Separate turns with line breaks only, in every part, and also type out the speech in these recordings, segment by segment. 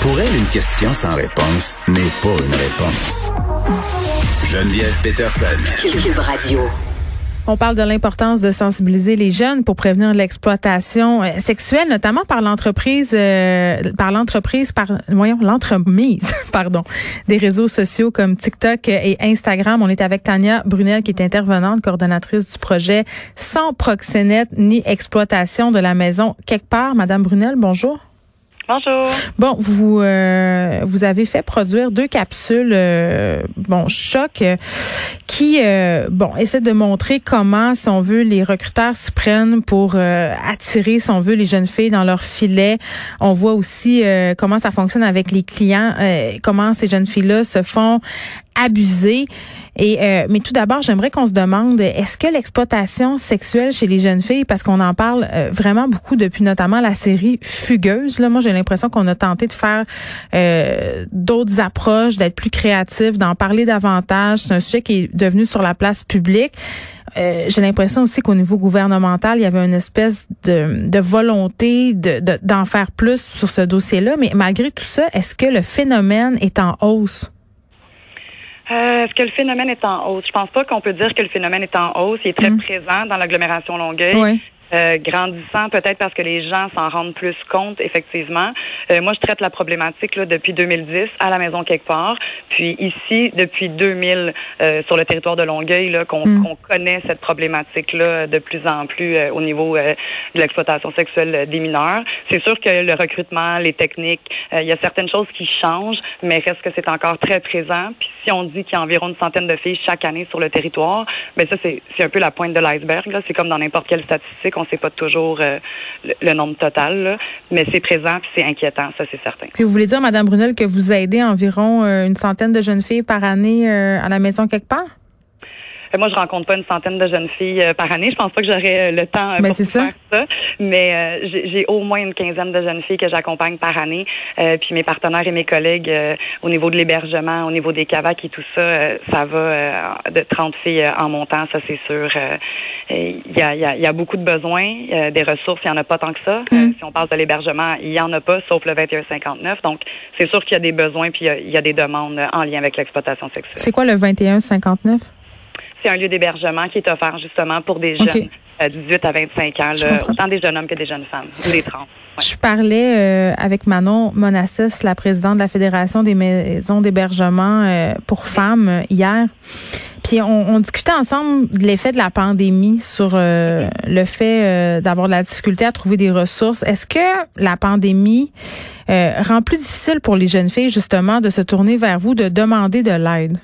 Pour elle, une question sans réponse n'est pas une réponse. Geneviève Peterson.
Cube Radio.
On parle de l'importance de sensibiliser les jeunes pour prévenir l'exploitation euh, sexuelle, notamment par l'entreprise, euh, par l'entreprise, par voyons l'entremise, pardon, des réseaux sociaux comme TikTok et Instagram. On est avec Tania Brunel, qui est intervenante, coordonnatrice du projet Sans proxénète ni exploitation de la maison quelque part. Madame Brunel, bonjour.
Bonjour.
Bon, vous euh, vous avez fait produire deux capsules, euh, bon choc, euh, qui bon essaient de montrer comment, si on veut, les recruteurs s'y prennent pour attirer, si on veut, les jeunes filles dans leur filet. On voit aussi comment ça fonctionne avec les clients, comment ces jeunes filles-là se font abuser. Et euh, mais tout d'abord, j'aimerais qu'on se demande est-ce que l'exploitation sexuelle chez les jeunes filles, parce qu'on en parle euh, vraiment beaucoup depuis notamment la série Fugueuse. Là, moi, j'ai l'impression qu'on a tenté de faire euh, d'autres approches, d'être plus créatif, d'en parler davantage. C'est un sujet qui est devenu sur la place publique. j'ai l'impression aussi qu'au niveau gouvernemental, il y avait une espèce de, de volonté de, d'en faire plus sur ce dossier-là. Mais malgré tout ça, est-ce que le phénomène est en hausse?
Euh, Est-ce que le phénomène est en hausse? Je pense pas qu'on peut dire que le phénomène est en hausse. Il est très mm. présent dans l'agglomération Longueuil. Oui. Euh, grandissant, peut-être parce que les gens s'en rendent plus compte, effectivement. Euh, moi, je traite la problématique là, depuis 2010 à la maison quelque part, puis ici depuis 2000 euh, sur le territoire de Longueuil, là, qu'on mm. connaît cette problématique-là de plus en plus au niveau de l'exploitation sexuelle des mineurs. C'est sûr que le recrutement, les techniques, il y a certaines choses qui changent, mais reste que c'est encore très présent. Puis si on dit qu'il y a environ une centaine de filles chaque année sur le territoire, ben ça c'est un peu la pointe de l'iceberg. C'est comme dans n'importe quelle statistique on ne sait pas toujours euh, le, nombre total, mais c'est présent puis c'est inquiétant, ça c'est certain.
Vous voulez dire, Madame Brunel, que vous aidez environ euh, une centaine de jeunes filles par année euh, à la maison quelque part?
Moi, je rencontre pas une centaine de jeunes filles euh, par année. Je pense pas que j'aurai euh, le temps euh, pour
faire
ça. Mais j'ai au moins une quinzaine de jeunes filles que j'accompagne par année. puis mes partenaires et mes collègues au niveau de l'hébergement, au niveau des cavacs et tout ça, ça va de 30 filles en montant, ça c'est sûr. Il y a, y, a, y, a, beaucoup de besoins, des ressources, il y en a pas tant que ça. Mm. si on parle de l'hébergement, il y en a pas, sauf le 2159. Donc c'est sûr qu'il y a des besoins puis il y, a des demandes en lien avec l'exploitation sexuelle.
C'est quoi le 2159?
C'est un lieu d'hébergement qui est offert justement pour des jeunes de 18 à 25 ans, autant des jeunes hommes que des jeunes femmes, ou des trans.
Je parlais euh, avec Manon Monassis, la présidente de la Fédération des maisons d'hébergement euh, pour femmes hier. Puis on, discutait ensemble de l'effet de la pandémie sur euh, le fait d'avoir de la difficulté à trouver des ressources. Est-ce que la pandémie rend plus difficile pour les jeunes filles justement de se tourner vers vous, de demander de l'aide?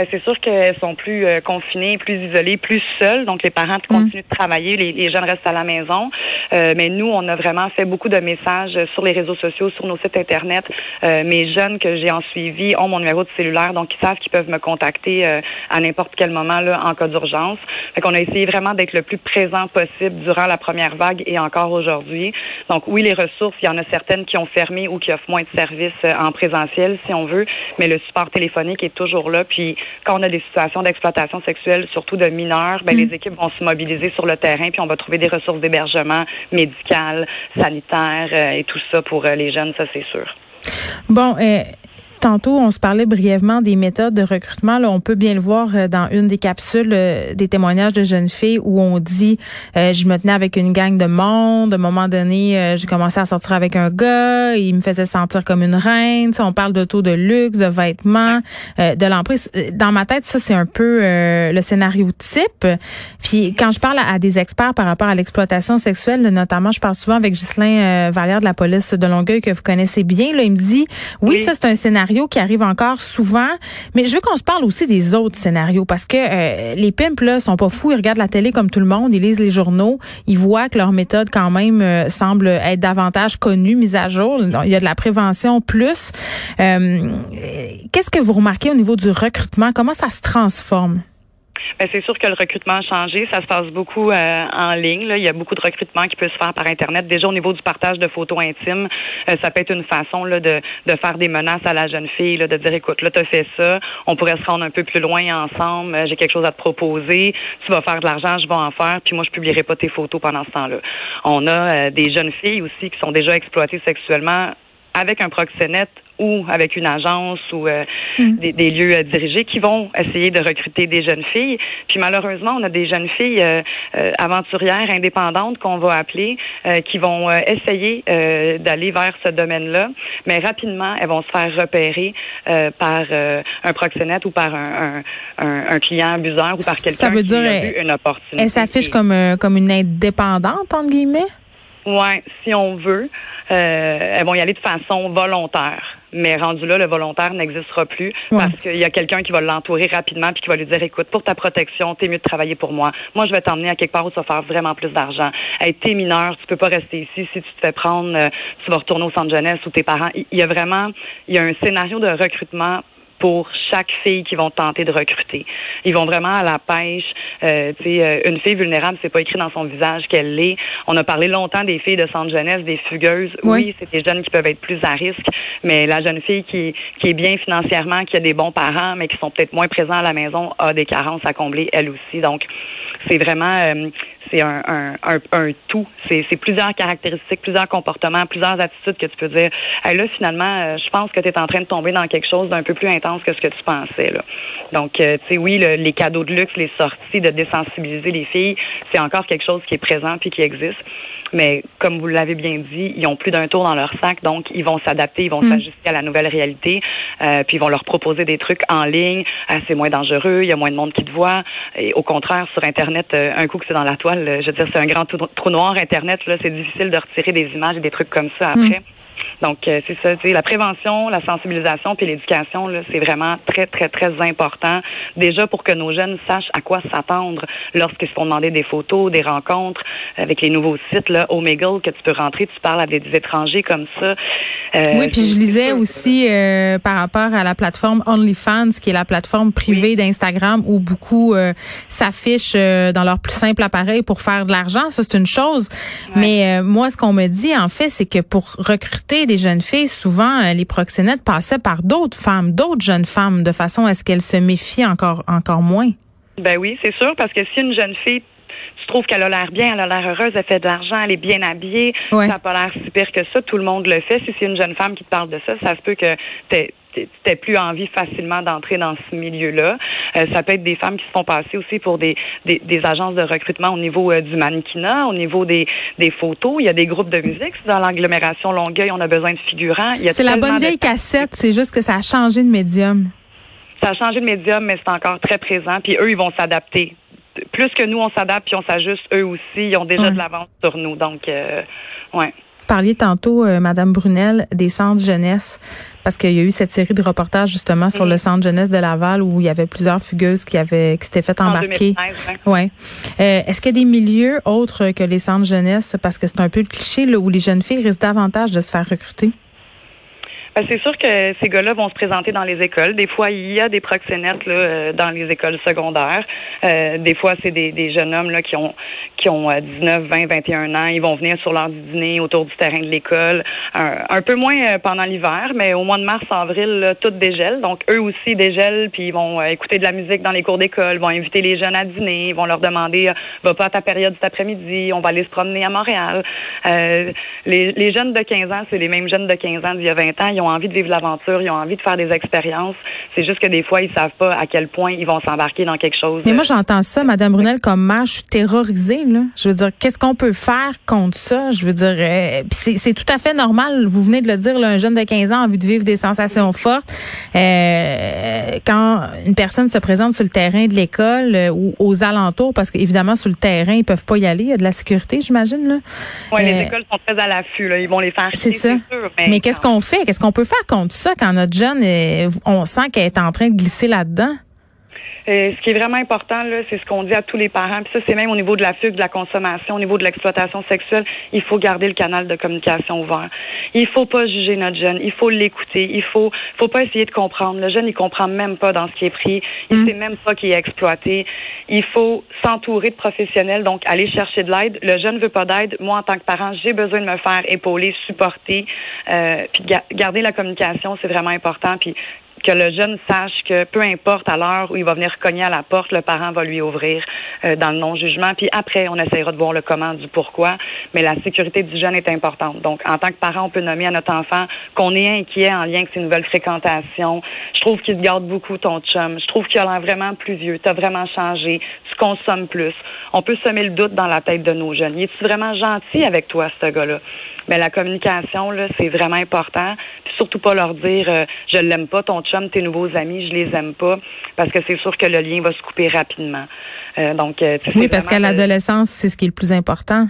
Ben, c'est sûr qu'elles sont plus euh, confinées, plus isolées, plus seules. Donc, les parents mm. continuent de travailler, les, jeunes restent à la maison. Euh, mais nous, on a vraiment fait beaucoup de messages sur les réseaux sociaux, sur nos sites Internet. Euh, mes jeunes que j'ai en suivi ont mon numéro de cellulaire, donc ils savent qu'ils peuvent me contacter à n'importe quel moment là, en cas d'urgence. Fait qu'on a essayé vraiment d'être le plus présent possible durant la première vague et encore aujourd'hui. Donc, oui, les ressources, il y en a certaines qui ont fermé ou qui offrent moins de services en présentiel, si on veut, mais le support téléphonique est toujours là. Puis, quand on a des situations d'exploitation sexuelle, surtout de mineurs, ben, les mm. équipes vont se mobiliser sur le terrain, puis on va trouver des ressources d'hébergement médical, sanitaire euh, et tout ça pour euh, les jeunes, ça c'est sûr.
Bon, euh, Tantôt, on se parlait brièvement des méthodes de recrutement. Là, on peut bien le voir euh, dans une des capsules euh, des témoignages de jeunes filles où on dit euh, je me tenais avec une gang de monde. À un moment donné, j'ai commencé à sortir avec un gars. Il me faisait sentir comme une reine. on parle de taux de luxe, de vêtements, de l'emprise. Dans ma tête, ça c'est un peu le scénario type. Puis quand je parle à, des experts par rapport à l'exploitation sexuelle, notamment, je parle souvent avec Ghislain Vallière de la police de Longueuil que vous connaissez bien. Là, il me dit oui. ça c'est un scénario scénario qui arrive encore souvent, mais je veux qu'on se parle aussi des autres scénarios parce que euh, les pimps là sont pas fous, ils regardent la télé comme tout le monde, ils lisent les journaux, ils voient que leur méthode quand même euh, semble être davantage connue, mise à jour. Il y a de la prévention plus. Euh, qu'est-ce que vous remarquez au niveau du recrutement? Comment ça se transforme?
Ben, c'est sûr que le recrutement a changé. Ça se passe beaucoup euh, en ligne. Là. Il y a beaucoup de recrutement qui peut se faire par Internet. Déjà, au niveau du partage de photos intimes, euh, ça peut être une façon là, de, de faire des menaces à la jeune fille, là, de dire, écoute, là, tu as fait ça, on pourrait se rendre un peu plus loin ensemble, euh, j'ai quelque chose à te proposer, tu vas faire de l'argent, je vais en faire, puis moi, je publierai pas tes photos pendant ce temps-là. On a des jeunes filles aussi qui sont déjà exploitées sexuellement avec un proxénète ou avec une agence ou euh, mm. des, lieux euh, dirigés qui vont essayer de recruter des jeunes filles. Puis malheureusement, on a des jeunes filles euh, aventurières, indépendantes qu'on va appeler, qui vont essayer d'aller vers ce domaine-là, mais rapidement, elles vont se faire repérer par un proxénète ou par un, un, un, client abuseur ou par quelqu'un qui a vu une opportunité.
Elle s'affiche comme, comme une indépendante, entre guillemets?
Oui, si on veut. Euh, elles vont y aller de façon volontaire. Mais rendu là, le volontaire n'existera plus parce qu'il y a quelqu'un qui va l'entourer rapidement puis qui va lui dire écoute, pour ta protection, t'es mieux de travailler pour moi. Moi, je vais t'emmener à quelque part où tu vas faire vraiment plus d'argent. Hey, t'es mineur, tu peux pas rester ici. Si tu te fais prendre, euh, tu vas retourner au centre jeunesse ou tes parents. Il y a vraiment, il y a un scénario de recrutement pour chaque fille qu'ils vont tenter de recruter. Ils vont vraiment à la pêche. Euh, euh, une fille vulnérable, c'est pas écrit dans son visage qu'elle l'est. On a parlé longtemps des filles de centre jeunesse, des fugueuses. Oui, c'est des jeunes qui peuvent être plus à risque, mais la jeune fille qui, qui est bien financièrement, qui a des bons parents, mais qui sont peut-être moins présents à la maison, a des carences à combler elle aussi. Donc, c'est vraiment euh, c'est un, un, un, tout. C'est, plusieurs caractéristiques, plusieurs comportements, plusieurs attitudes que tu peux dire. Et là, finalement, euh, je pense que tu es en train de tomber dans quelque chose d'un peu plus intense que ce que tu pensais. Là. Donc, euh, tu sais, oui, les cadeaux de luxe, les sorties, de désensibiliser les filles, c'est encore quelque chose qui est présent puis qui existe. Mais comme vous l'avez bien dit, ils ont plus d'un tour dans leur sac, donc ils vont s'adapter, ils vont mm. s'ajuster à la nouvelle réalité, euh, puis ils vont leur proposer des trucs en ligne. Ah, c'est moins dangereux, il y a moins de monde qui te voit. Et au contraire, sur Internet, euh, un coup que c'est dans la toile, je veux dire, c'est un grand trou, noir Internet. Là, c'est difficile de retirer des images et des trucs comme ça après. Mm. Donc, euh, c'est ça, la prévention, la sensibilisation puis l'éducation, là, c'est vraiment très, très, très important. Déjà pour que nos jeunes sachent à quoi s'attendre lorsqu'ils se font demander des photos, des rencontres avec les nouveaux sites, là, Omegle, que tu peux rentrer, tu parles avec des étrangers comme ça.
Euh, oui, puis je lisais aussi euh, par rapport à la plateforme OnlyFans, qui est la plateforme privée d'Instagram où beaucoup s'affichent dans leur plus simple appareil pour faire de l'argent. Ça, c'est une chose. Mais moi, ce qu'on me dit, en fait, c'est que pour recruter des jeunes filles, souvent, euh, les proxénètes passaient par d'autres femmes, d'autres jeunes femmes, de façon à ce qu'elles se méfient encore, encore moins.
Ben oui, c'est sûr, parce que si une jeune fille tu trouves qu'elle a l'air bien, elle a l'air heureuse, elle fait de l'argent, elle est bien habillée, ça n'a pas l'air si pire que ça, tout le monde le fait. Si c'est une jeune femme qui te parle de ça, ça se peut que tu n'aies plus envie facilement d'entrer dans ce milieu-là. Euh, ça peut être des femmes qui se font passer aussi pour des, des, agences de recrutement au niveau euh, du mannequinat, au niveau des, des photos. Il y a des groupes de musique. Dans l'agglomération Longueuil, on a besoin de figurants.
C'est la bonne vieille cassette, c'est juste que ça a changé de médium.
Ça a changé de médium, mais c'est encore très présent. Puis eux, ils vont s'adapter plus que nous, on s'adapte puis on s'ajuste, eux aussi, ils ont déjà de l'avance sur nous. Donc, euh, ouais.
Vous parliez tantôt, euh, Madame Brunel, des centres jeunesse, parce qu'il y a eu cette série de reportages justement sur le centre jeunesse de Laval où il y avait plusieurs fugueuses qui avaient qui s'étaient fait embarquer. ouais. Euh, est-ce qu'il y a des milieux autres que les centres jeunesse, parce que c'est un peu le cliché là, où les jeunes filles risquent davantage de se faire recruter?
Ben, c'est sûr que ces gars-là vont se présenter dans les écoles. Des fois, il y a des proxénètes là, euh, dans les écoles secondaires. Euh, des fois, c'est des, des, jeunes hommes là, qui ont qui ont 19, 20, 21 ans. Ils vont venir sur l'heure du dîner autour du terrain de l'école. Un, peu moins euh, pendant l'hiver, mais au mois de mars, avril, là, tout dégèle. Donc, eux aussi dégèlent, puis ils vont écouter de la musique dans les cours d'école, vont inviter les jeunes à dîner, ils vont leur demander va pas à ta période cet après-midi, on va aller se promener à Montréal. les, les jeunes de 15 ans, c'est les mêmes jeunes de 15 ans d'il y a 20 ans ont envie de vivre l'aventure, ils ont envie de faire des expériences. C'est juste que des fois, ils savent pas à quel point ils vont s'embarquer dans quelque chose.
Mais moi, j'entends ça, Madame Brunel, comme mère, je suis terrorisée. Là. Je veux dire, qu'est-ce qu'on peut faire contre ça? Je veux dire, euh, c'est tout à fait normal. Vous venez de le dire, là, un jeune de 15 ans a envie de vivre des sensations fortes. Euh, quand une personne se présente sur le terrain de l'école euh, ou aux alentours, parce qu'évidemment, sur le terrain, ils peuvent pas y aller. Il y a de la sécurité, j'imagine.
Oui, les écoles sont très à l'affût. Ils vont les faire.
C'est ça. mais, qu'est-ce qu'on fait? Qu'est-ce qu'on on peut faire contre ça quand notre jeune, on sent qu'elle est en train de glisser là-dedans?
Et ce qui est vraiment important, là, c'est ce qu'on dit à tous les parents. Puis ça, c'est même au niveau de la fugue, de la consommation, au niveau de l'exploitation sexuelle. Il faut garder le canal de communication ouvert. Il faut pas juger notre jeune. Il faut l'écouter. Il faut, faut pas essayer de comprendre. Le jeune, il comprend même pas dans ce qui est pris. Il mm. sait même pas qu'il est exploité. Il faut s'entourer de professionnels. Donc, aller chercher de l'aide. Le jeune veut pas d'aide. Moi, en tant que parent, j'ai besoin de me faire épauler, supporter. Euh, puis garder la communication, c'est vraiment important. Puis que le jeune sache que peu importe à l'heure où il va venir cogner à la porte, le parent va lui ouvrir euh, dans le non-jugement. Puis après, on essaiera de voir le comment du pourquoi. Mais la sécurité du jeune est importante. Donc, en tant que parent, on peut nommer à notre enfant qu'on est inquiet en lien avec ses nouvelles fréquentations. Je trouve qu'il te garde beaucoup ton chum. Je trouve qu'il a l'air vraiment plus vieux. Tu as vraiment changé. Tu consommes plus. On peut semer le doute dans la tête de nos jeunes. Il est vraiment gentil avec toi, ce gars-là? Mais la communication, là, c'est vraiment important. Puis surtout pas leur dire euh, je l'aime pas, ton chum, tes nouveaux amis, je les aime pas, parce que c'est sûr que le lien va se couper rapidement. Euh, donc, euh,
oui, parce qu'à l'adolescence, c'est ce qui est le plus important.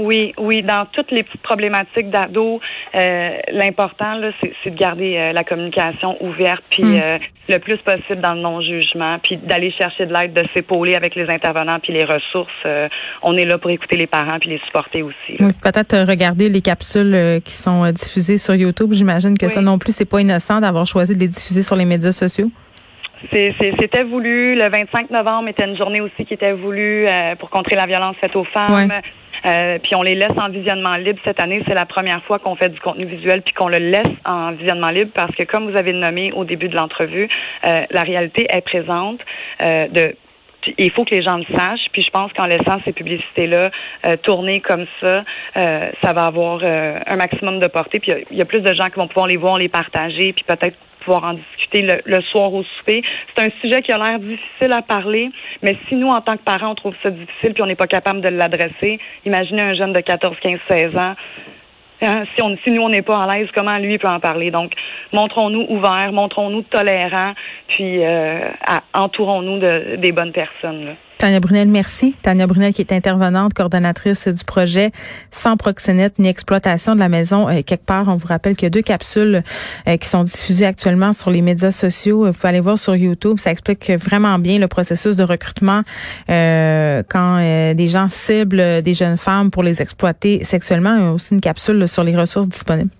Oui, oui, dans toutes les petites problématiques d'ado, euh, l'important là, c'est, de garder euh, la communication ouverte, puis hmm. euh, le plus possible dans le non-jugement, puis d'aller chercher de l'aide, de s'épauler avec les intervenants, puis les ressources. on est là pour écouter les parents, puis les supporter aussi.
Oui, peut-être regarder les capsules qui sont diffusées sur YouTube. J'imagine que ça non plus, c'est pas innocent d'avoir choisi de les diffuser sur les médias sociaux.
c'était voulu. Le 25 novembre était une journée aussi qui était voulue pour contrer la violence faite aux femmes. Euh, puis on les laisse en visionnement libre cette année. C'est la première fois qu'on fait du contenu visuel puis qu'on le laisse en visionnement libre parce que, comme vous avez nommé au début de l'entrevue, euh, la réalité est présente. Euh, de il faut que les gens le sachent. Puis je pense qu'en laissant ces publicités-là tourner comme ça, ça va avoir un maximum de portée. Puis il y, a plus de gens qui vont pouvoir les voir, les partager, puis peut-être pouvoir en discuter le, soir au souper. C'est un sujet qui a l'air difficile à parler, mais si nous, en tant que parents, on trouve ça difficile puis on n'est pas capable de l'adresser, imaginez un jeune de 14, 15, 16 ans. Hein, si, on, si nous, on n'est pas à l'aise, comment lui peut en parler? Donc, montrons-nous ouverts, montrons-nous tolérants, puis euh, entourons-nous de, des bonnes personnes. Là.
Tania Brunel, merci. Tania Brunel qui est intervenante, coordonnatrice du projet Sans proxénète ni exploitation de la maison euh, quelque part. On vous rappelle qu'il y a deux capsules euh, qui sont diffusées actuellement sur les médias sociaux. Vous pouvez aller voir sur YouTube. Ça explique vraiment bien le processus de recrutement euh, quand des gens ciblent des jeunes femmes pour les exploiter sexuellement. Il y a aussi une capsule sur les ressources disponibles.